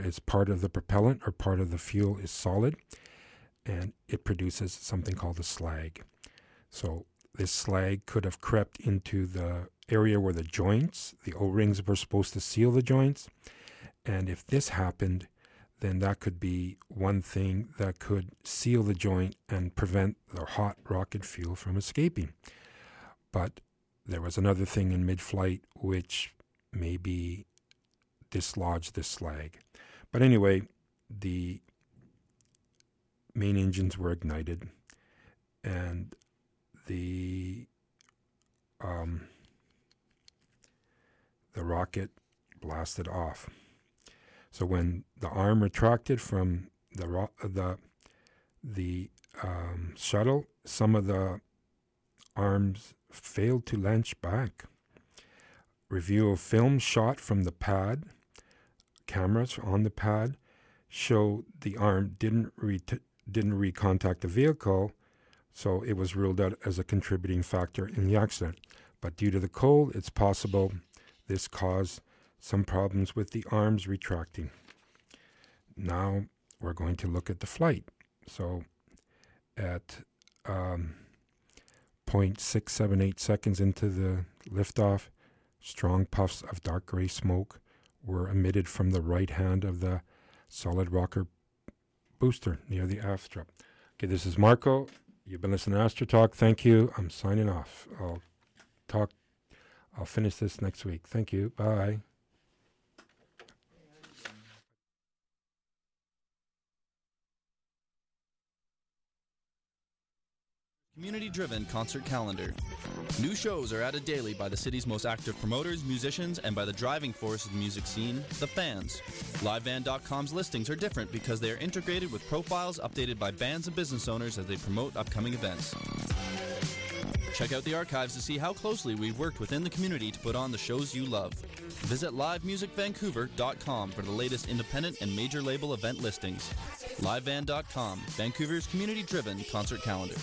is part of the propellant or part of the fuel is solid, and it produces something called a slag. So this slag could have crept into the area where the joints, the O rings, were supposed to seal the joints. And if this happened, then that could be one thing that could seal the joint and prevent the hot rocket fuel from escaping. But there was another thing in mid flight which maybe dislodged this slag. But anyway, the main engines were ignited and the um, the rocket blasted off. So when the arm retracted from the ro- the the um, shuttle, some of the arms failed to launch back. Review of film shot from the pad, cameras on the pad, show the arm didn't re- didn't recontact the vehicle, so it was ruled out as a contributing factor in the accident. But due to the cold, it's possible this caused some problems with the arms retracting. Now we're going to look at the flight. So at um, 0.678 seconds into the liftoff, strong puffs of dark gray smoke were emitted from the right hand of the solid rocket booster near the aft strap. Okay, this is Marco. You've been listening to Astro Talk. Thank you. I'm signing off. I'll talk. I'll finish this next week. Thank you. Bye. Community driven concert calendar. New shows are added daily by the city's most active promoters, musicians, and by the driving force of the music scene, the fans. LiveBand.com's listings are different because they are integrated with profiles updated by bands and business owners as they promote upcoming events. Check out the archives to see how closely we've worked within the community to put on the shows you love. Visit livemusicvancouver.com for the latest independent and major label event listings. LiveBand.com, Vancouver's community driven concert calendar.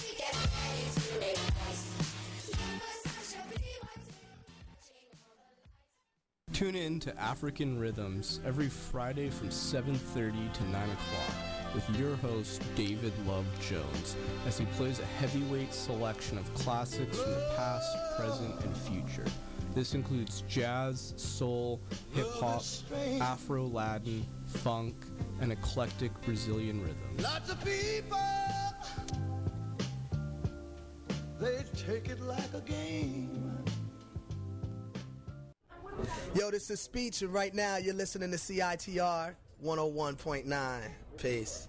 Tune in to African Rhythms every Friday from 7:30 to 9 o'clock with your host David Love Jones as he plays a heavyweight selection of classics from the past, present, and future. This includes jazz, soul, hip hop, Afro Latin, funk, and eclectic Brazilian rhythms. Lots of people, take it like a game. Yo, this is Speech, and right now you're listening to CITR 101.9. Peace.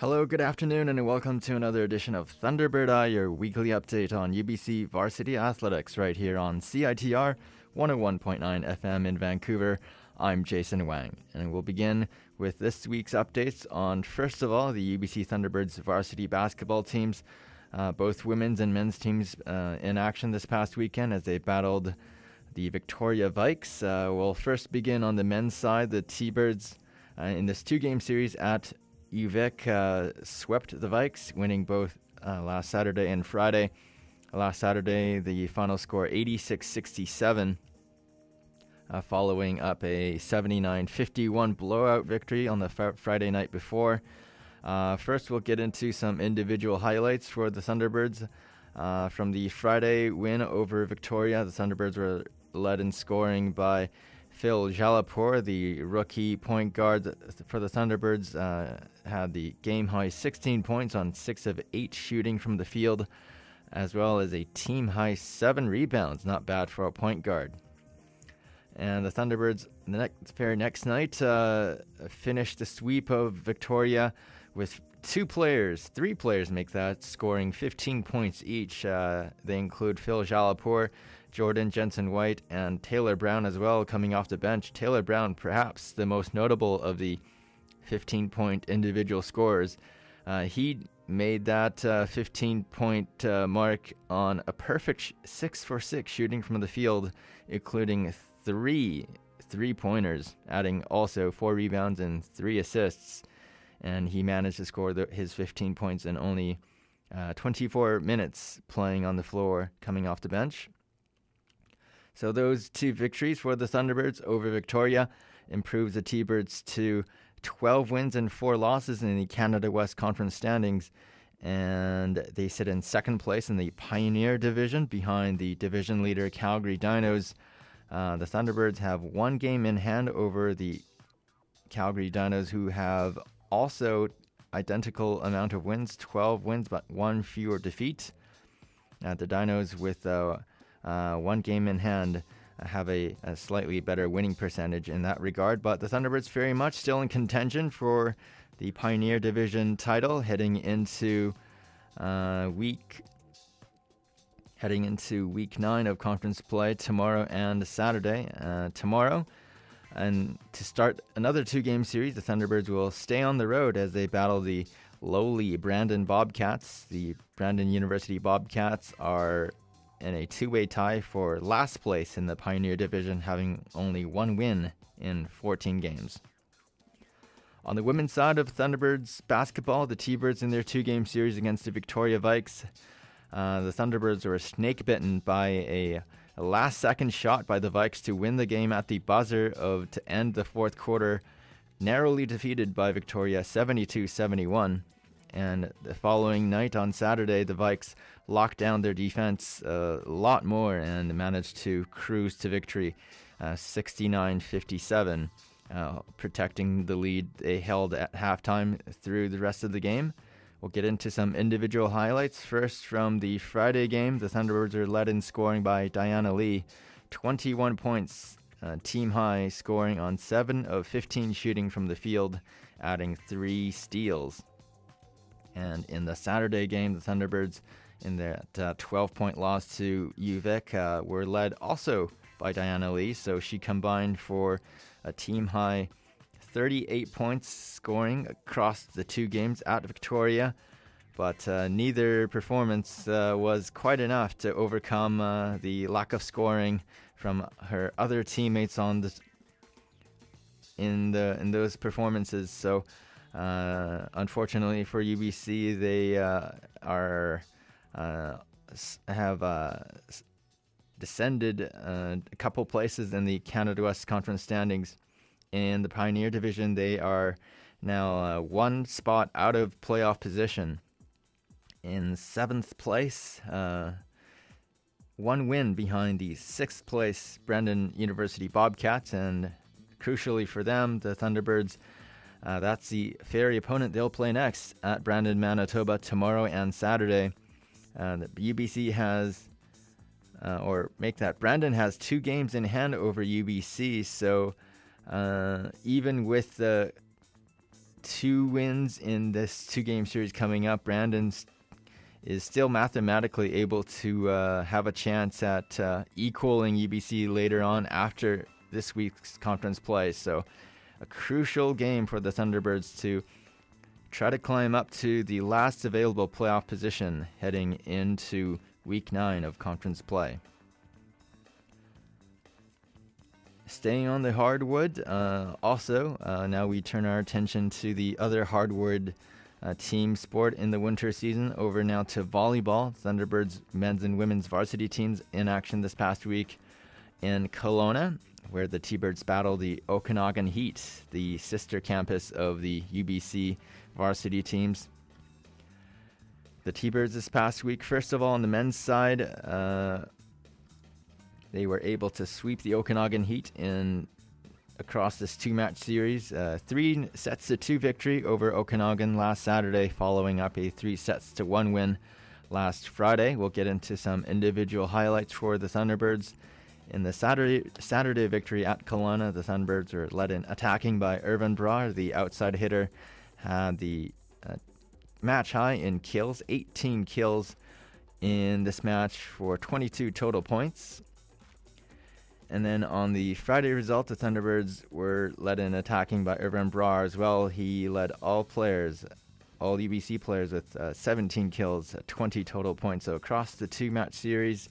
Hello, good afternoon, and welcome to another edition of Thunderbird Eye, your weekly update on UBC varsity athletics, right here on CITR 101.9 FM in Vancouver. I'm Jason Wang, and we'll begin with this week's updates on, first of all, the UBC Thunderbirds varsity basketball teams. Uh, both women's and men's teams uh, in action this past weekend as they battled the Victoria Vikes. Uh, we'll first begin on the men's side. The T Birds uh, in this two game series at UVic uh, swept the Vikes, winning both uh, last Saturday and Friday. Last Saturday, the final score 86 67, uh, following up a 79 51 blowout victory on the fr- Friday night before. Uh, first, we'll get into some individual highlights for the Thunderbirds. Uh, from the Friday win over Victoria, the Thunderbirds were led in scoring by Phil Jalalpour, the rookie point guard for the Thunderbirds, uh, had the game high 16 points on 6 of 8 shooting from the field, as well as a team high 7 rebounds. Not bad for a point guard. And the Thunderbirds, the next pair next night, uh, finished the sweep of Victoria with two players, three players make that, scoring 15 points each. Uh, they include Phil Jalalpour Jordan Jensen-Whyte and Taylor Brown as well coming off the bench. Taylor Brown, perhaps the most notable of the 15 point individual scorers. Uh, he made that uh, 15 point uh, mark on a perfect sh- 6 for 6 shooting from the field, including three three pointers, adding also four rebounds and three assists. And he managed to score the, his 15 points in only uh, 24 minutes playing on the floor coming off the bench. So those two victories for the Thunderbirds over Victoria improves the T-Birds to 12 wins and 4 losses in the Canada West Conference standings and they sit in second place in the Pioneer Division behind the division leader Calgary Dinos. Uh, the Thunderbirds have one game in hand over the Calgary Dinos, who have also identical amount of wins, 12 wins, but one fewer defeat. Uh, the Dinos with uh, uh, one game in hand have a, a, slightly better winning percentage in that regard. But the Thunderbirds very much still in contention for the Pioneer Division title heading into uh, week heading into week nine of conference play tomorrow and Saturday. Uh, tomorrow, and to start another two-game series, the Thunderbirds will stay on the road as they battle the lowly Brandon Bobcats. The Brandon University Bobcats are in a two way tie for last place in the Pioneer Division, having only one win in 14 games. On the women's side of Thunderbirds basketball, the T Birds in their two game series against the Victoria Vikes, uh, the Thunderbirds were snake bitten by a, a last second shot by the Vikes to win the game at the buzzer of to end the fourth quarter, narrowly defeated by Victoria 72 71. And the following night on Saturday, the Vikes locked down their defense a lot more and managed to cruise to victory uh, 69 uh, 57, uh, protecting the lead they held at halftime through the rest of the game. We'll get into some individual highlights. First, from the Friday game, the Thunderbirds are led in scoring by Diana Lee, 21 points, uh, team high, scoring on 7 of 15 shooting from the field, adding 3 steals. And in the Saturday game, the Thunderbirds, in that 12 uh, point loss to UVic, uh, were led also by Diana Lee. So she combined for a team high 38 points scoring across the two games at Victoria. But uh, neither performance uh, was quite enough to overcome uh, the lack of scoring from her other teammates on the in the in those performances. So uh, unfortunately for UBC, they uh, are uh, have descended a couple places in the Canada West Conference standings. In the Pioneer Division, they are now one spot out of playoff position. In seventh place, one win behind the sixth place Brandon University Bobcats, and crucially for them, the Thunderbirds uh, that's the fairy opponent they'll play next at Brandon, Manitoba tomorrow and Saturday. Uh, the UBC has, uh, or make that, Brandon has two games in hand over UBC. So uh, even with the two wins in this two game series coming up. Brandon is still mathematically able to uh, have a chance at uh, equaling UBC later on after this week's conference play. So, a crucial game for the Thunderbirds to try to climb up to the last available playoff position heading into week nine of conference play. Staying on the hardwood, uh, also, uh, now we turn our attention to the other hardwood uh, team sport in the winter season. Over now to volleyball. Thunderbirds men's and women's varsity teams in action this past week in Kelowna, where the T Birds battle the Okanagan Heat, the sister campus of the UBC varsity teams. The T Birds this past week, first of all, on the men's side, uh, they were able to sweep the Okanagan Heat in across this two-match series. Uh, three sets to two victory over Okanagan last Saturday, following up a three sets to one win last Friday. We'll get into some individual highlights for the Thunderbirds. In the Saturday Saturday victory at Kelowna, the Thunderbirds were led in attacking by Irvan Brar, the outside hitter, had the uh, match high in kills, 18 kills in this match for 22 total points. And then on the Friday result, the Thunderbirds were led in attacking by Irvan Brar as well. He led all players, all UBC players, with uh, 17 kills, 20 total points. So across the two match series,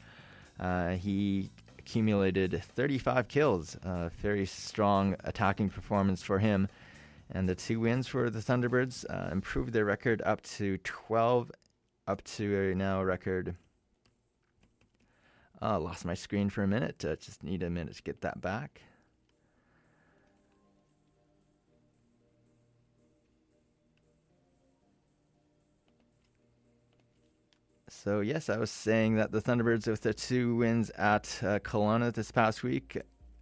uh, he accumulated 35 kills. Uh, very strong attacking performance for him. And the two wins for the Thunderbirds uh, improved their record up to 12, up to a now record uh, lost my screen for a minute. Uh, just need a minute to get that back. So yes, I was saying that the Thunderbirds, with their two wins at uh, Kelowna this past week,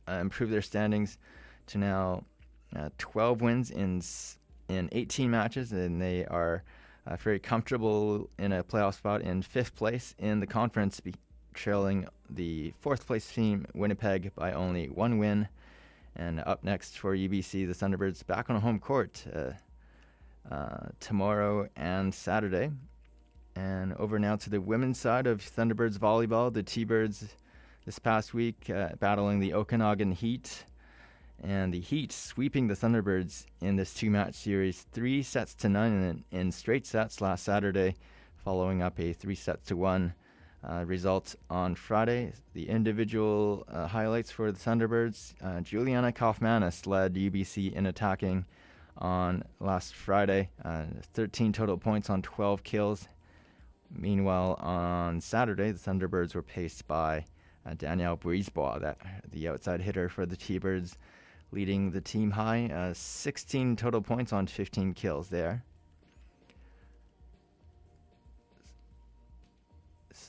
uh, improved their standings to now uh, 12 wins in in 18 matches, and they are uh, very comfortable in a playoff spot in fifth place in the conference, be- trailing the fourth place team Winnipeg by only one win. And up next for UBC, the Thunderbirds back on home court uh, uh, tomorrow and Saturday. And over now to the women's side of Thunderbirds volleyball, the T-Birds this past week uh, battling the Okanagan Heat. And the Heat sweeping the Thunderbirds in this two match series, three sets to none in, in straight sets last Saturday, following up a three sets to one results on Friday. The individual uh, highlights for the Thunderbirds uh, Juliana Kaufmanis led UBC in attacking on last Friday, uh, 13 total points on 12 kills. Meanwhile, on Saturday, the Thunderbirds were paced by uh, Danielle Brisebois, that the outside hitter for the T-Birds, leading the team high, uh, 16 total points on 15 kills there.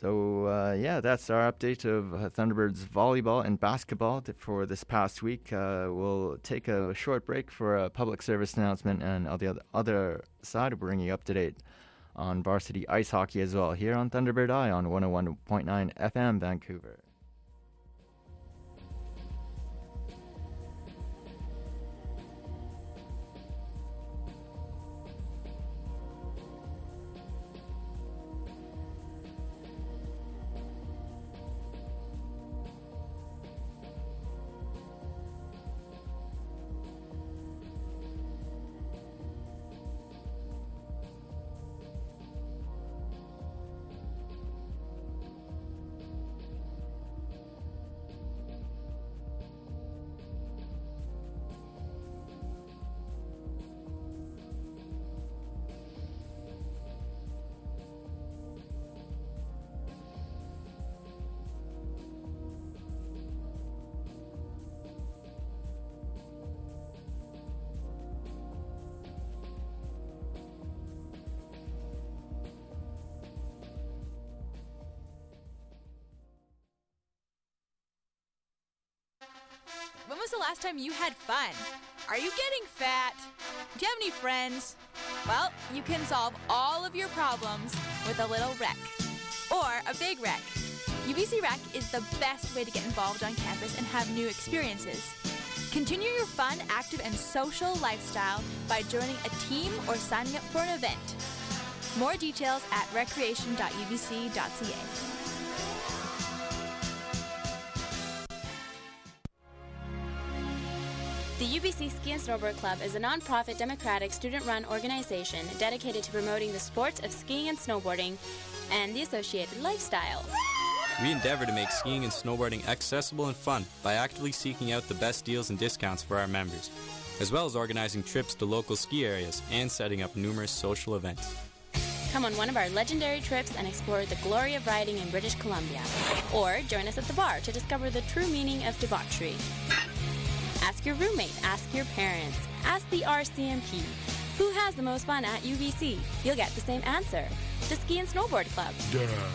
So uh, yeah, that's our update of uh, Thunderbirds volleyball and basketball for this past week. Uh, we'll take a short break for a public service announcement, and on the other side, we'll bring you up to date on varsity ice hockey as well here on Thunderbird Eye on 101.9 FM Vancouver. When was the last time you had fun? Are you getting fat? Do you have any friends? Well, you can solve all of your problems with a little rec or a big rec. UBC Rec is the best way to get involved on campus and have new experiences. Continue your fun, active, and social lifestyle by joining a team or signing up for an event. More details at recreation.ubc.ca. The UBC Ski and Snowboard Club is a non-profit democratic student-run organization dedicated to promoting the sports of skiing and snowboarding and the associated lifestyle. We endeavor to make skiing and snowboarding accessible and fun by actively seeking out the best deals and discounts for our members, as well as organizing trips to local ski areas and setting up numerous social events. Come on one of our legendary trips and explore the glory of riding in British Columbia. Or join us at the bar to discover the true meaning of debauchery. Ask your roommate, ask your parents, ask the RCMP. Who has the most fun at UBC? You'll get the same answer. The Ski and Snowboard Club.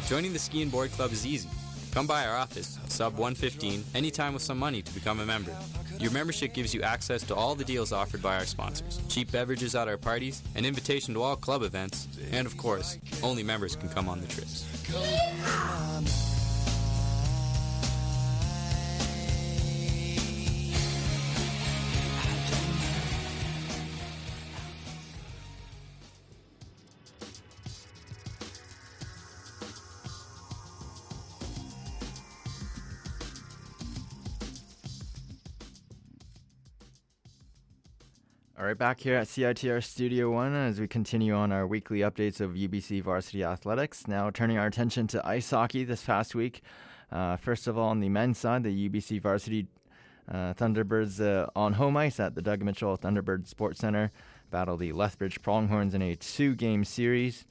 Joining the Ski and Board Club is easy. Come by our office, sub 115, anytime with some money to become a member. Your membership gives you access to all the deals offered by our sponsors, cheap beverages at our parties, an invitation to all club events, and of course, only members can come on the trips. Back here at CITR Studio One as we continue on our weekly updates of UBC varsity athletics. Now, turning our attention to ice hockey this past week. Uh, first of all, on the men's side, the UBC varsity uh, Thunderbirds uh, on home ice at the Doug Mitchell Thunderbird Sports Center battled the Lethbridge Pronghorns in a two game series.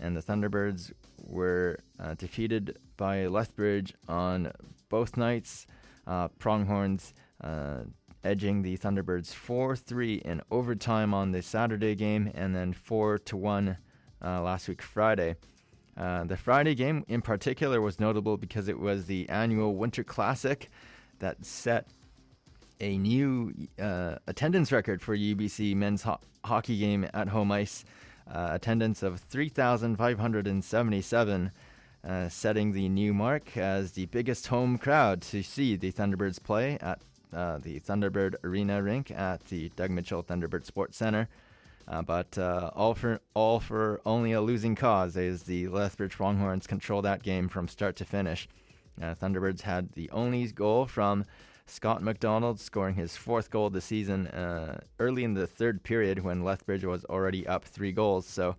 And the Thunderbirds were uh, defeated by Lethbridge on both nights. Uh, Pronghorns uh, edging the Thunderbirds 4 3 in overtime on the Saturday game, and then 4 1 uh, last week, Friday. Uh, the Friday game in particular was notable because it was the annual Winter Classic that set a new uh, attendance record for UBC men's ho- hockey game at home ice. Uh, attendance of 3,577, uh, setting the new mark as the biggest home crowd to see the Thunderbirds play at uh, the Thunderbird Arena rink at the Doug Mitchell Thunderbird Sports Center. Uh, but uh, all for all for only a losing cause, as the Lethbridge Pronghorns control that game from start to finish. Uh, Thunderbirds had the only goal from Scott McDonald, scoring his fourth goal of the season uh, early in the third period when Lethbridge was already up three goals. So.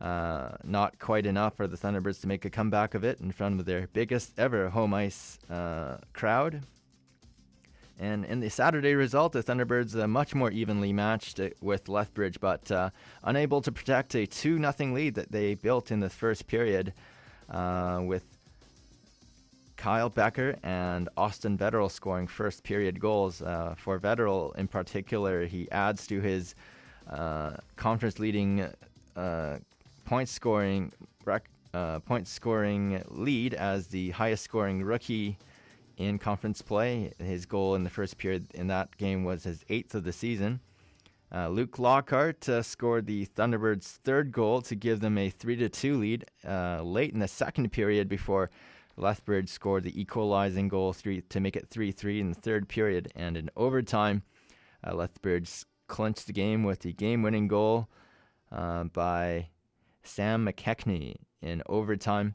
Uh, not quite enough for the Thunderbirds to make a comeback of it in front of their biggest ever home ice crowd. And in the Saturday result, the Thunderbirds uh, much more evenly matched uh, with Lethbridge, but uh, unable to protect a 2 0 lead that they built in the first period uh, with Kyle Becker and Austin Vetterl scoring first period goals. Uh, for Vetterl in particular, he adds to his uh, conference leading point scoring point scoring lead as the highest scoring rookie in conference play. His goal in the first period in that game was his eighth of the season. Uh, Luke Lockhart uh, scored the Thunderbirds' third goal to give them a 3 2 lead uh, late in the second period before Lethbridge scored the equalizing goal three, to make it 3 3 in the third period. And in overtime, uh, Lethbridge clinched the game with the game winning goal uh, by Sam McKechnie in overtime.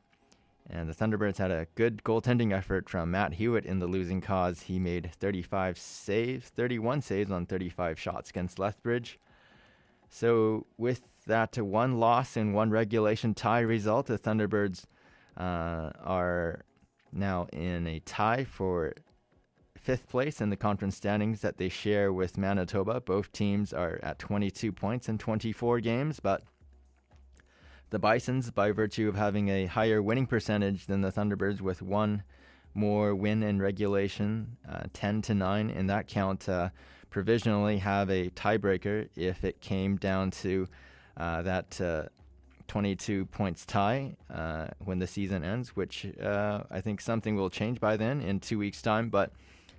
And the Thunderbirds had a good goaltending effort from Matt Hewitt in the losing cause. He made 35 saves, 31 saves on 35 shots against Lethbridge. So, with that one loss and one regulation tie result, the Thunderbirds uh, are now in a tie for fifth place in the conference standings that they share with Manitoba. Both teams are at 22 points in 24 games, but the Bisons, by virtue of having a higher winning percentage than the Thunderbirds, with one more win in regulation, uh, 10 to 9 in that count, uh, provisionally have a tiebreaker if it came down to uh, that uh, 22 points tie uh, when the season ends, which uh, I think something will change by then in two weeks' time. But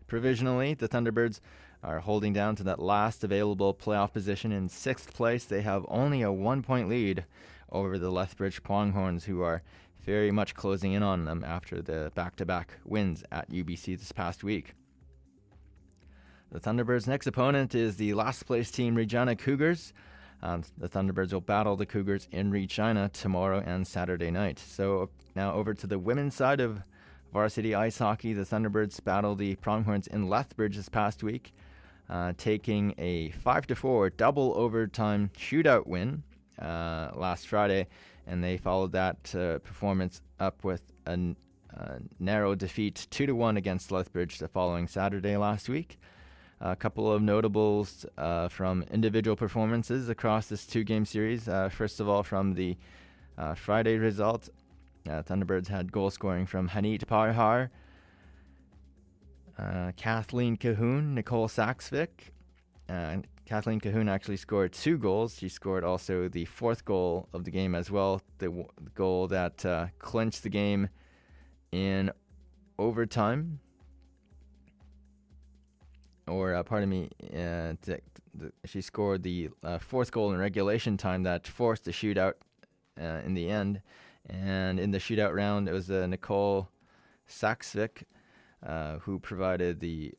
provisionally, the Thunderbirds are holding down to that last available playoff position in sixth place. They have only a one point lead over the Lethbridge Pronghorns, who are very much closing in on them after the back to back wins at UBC this past week. The Thunderbirds' next opponent is the last place team Regina Cougars. Um, the Thunderbirds will battle the Cougars in Regina tomorrow and Saturday night. So now over to the women's side of varsity ice hockey. The Thunderbirds battled the Pronghorns in Lethbridge this past week, uh, taking a 5 to 4 double overtime shootout win uh, last Friday, and they followed that uh, performance up with a narrow defeat 2 to 1 against Lethbridge the following Saturday last week. A couple of notables uh, from individual performances across this two game series. Uh, first of all, from the uh, Friday result, Thunderbirds had goal scoring from Hanit Parhar, Kathleen Cahoon, Nicole Saxvik. And Kathleen Cahoon actually scored two goals. She scored also the fourth goal of the game as well, the, w- goal that uh, clinched the game in overtime or uh, pardon me, uh, th- th- she scored the uh, fourth goal in regulation time that forced the shootout uh, in the end. And in the shootout round, it was uh, Nicole Saxvik uh, who provided the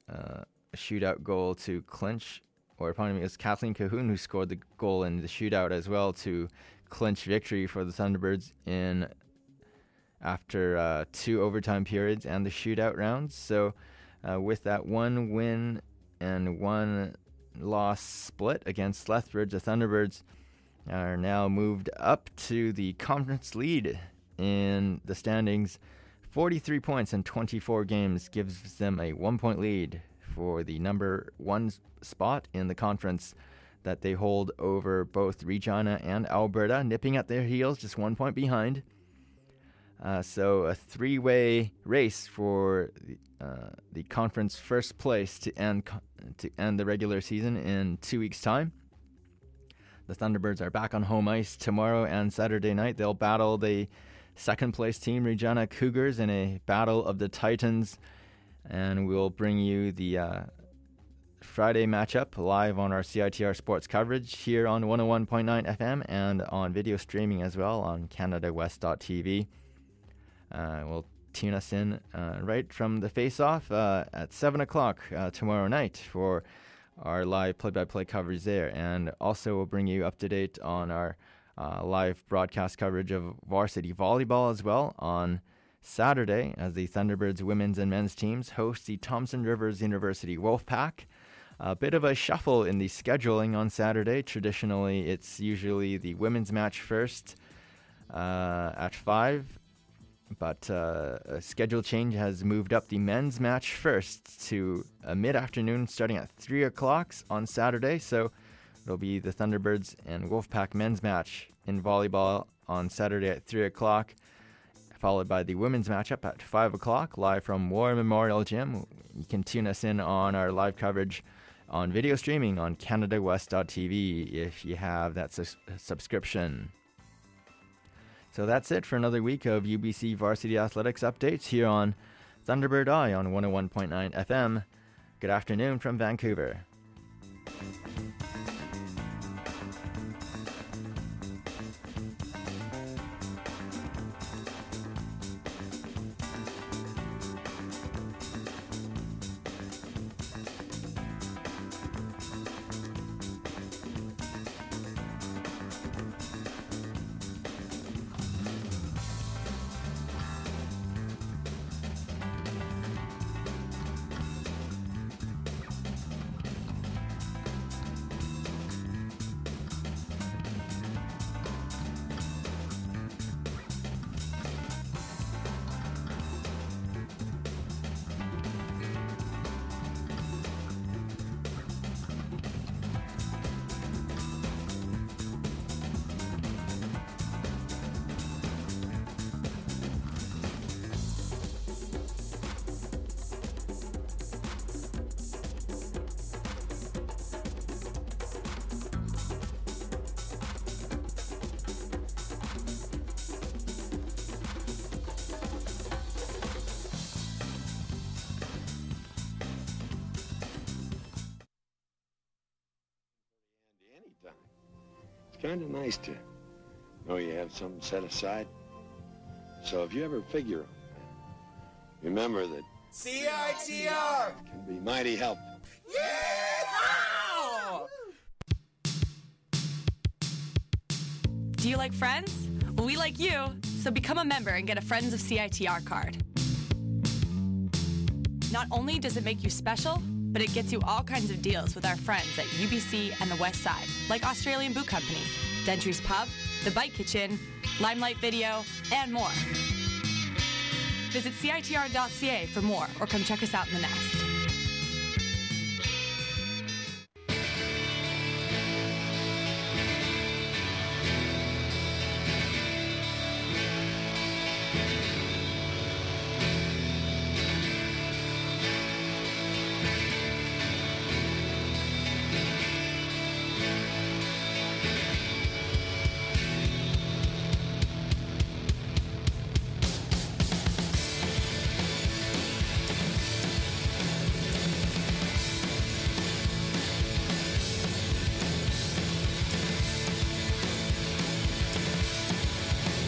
shootout goal to clinch, or pardon me, it was Kathleen Cahoon who scored the goal in the shootout as well to clinch victory for the Thunderbirds in after two overtime periods and the shootout rounds. So. Uh, with that one win and one loss split against Lethbridge. The Thunderbirds are now moved up to the conference lead in the standings. 43 points in 24 games gives them a one point lead for the number one spot in the conference that they hold over both Regina and Alberta, nipping at their heels, just one point behind. Uh, so a three-way race for uh, the conference first place to end co- to end the regular season in two weeks' time. The Thunderbirds are back on home ice tomorrow and Saturday night. They'll battle the second place team, Regina Cougars, in a battle of the Titans, and we'll bring you the uh, Friday matchup live on our CITR sports coverage here on 101.9 FM and on video streaming as well on CanadaWest.tv. Uh, we'll tune us in uh, right from the face off uh, at 7 o'clock uh, tomorrow night for our live play by play coverage there. And also, we'll bring you up to date on our uh, live broadcast coverage of varsity volleyball as well on Saturday as the Thunderbirds women's and men's teams host the Thompson Rivers University Wolfpack. A bit of a shuffle in the scheduling on Saturday. Traditionally, it's usually the women's match first uh, at 5 but uh, a schedule change has moved up the men's match first to a mid afternoon starting at 3 o'clock on Saturday. So it'll be the Thunderbirds and Wolfpack men's match in volleyball on Saturday at 3 o'clock, followed by the women's matchup at 5 o'clock, live from War Memorial Gym. You can tune us in on our live coverage on video streaming on CanadaWest.tv if you have that su- subscription. So that's it for another week of UBC Varsity Athletics updates here on Thunderbird Eye on 101.9 FM. Good afternoon from Vancouver. It's kind of nice to know you have something set aside. So if you ever figure, remember that CITR can be mighty helpful. Yeah! Do you like friends? Well, we like you, so become a member and get a Friends of CITR card. Not only does it make you special, but it gets you all kinds of deals with our friends at UBC and the West Side, like Australian Boot Company, Dentry's Pub, The Bite Kitchen, Limelight Video, and more. Visit CITR.ca for more or come check us out in the nest.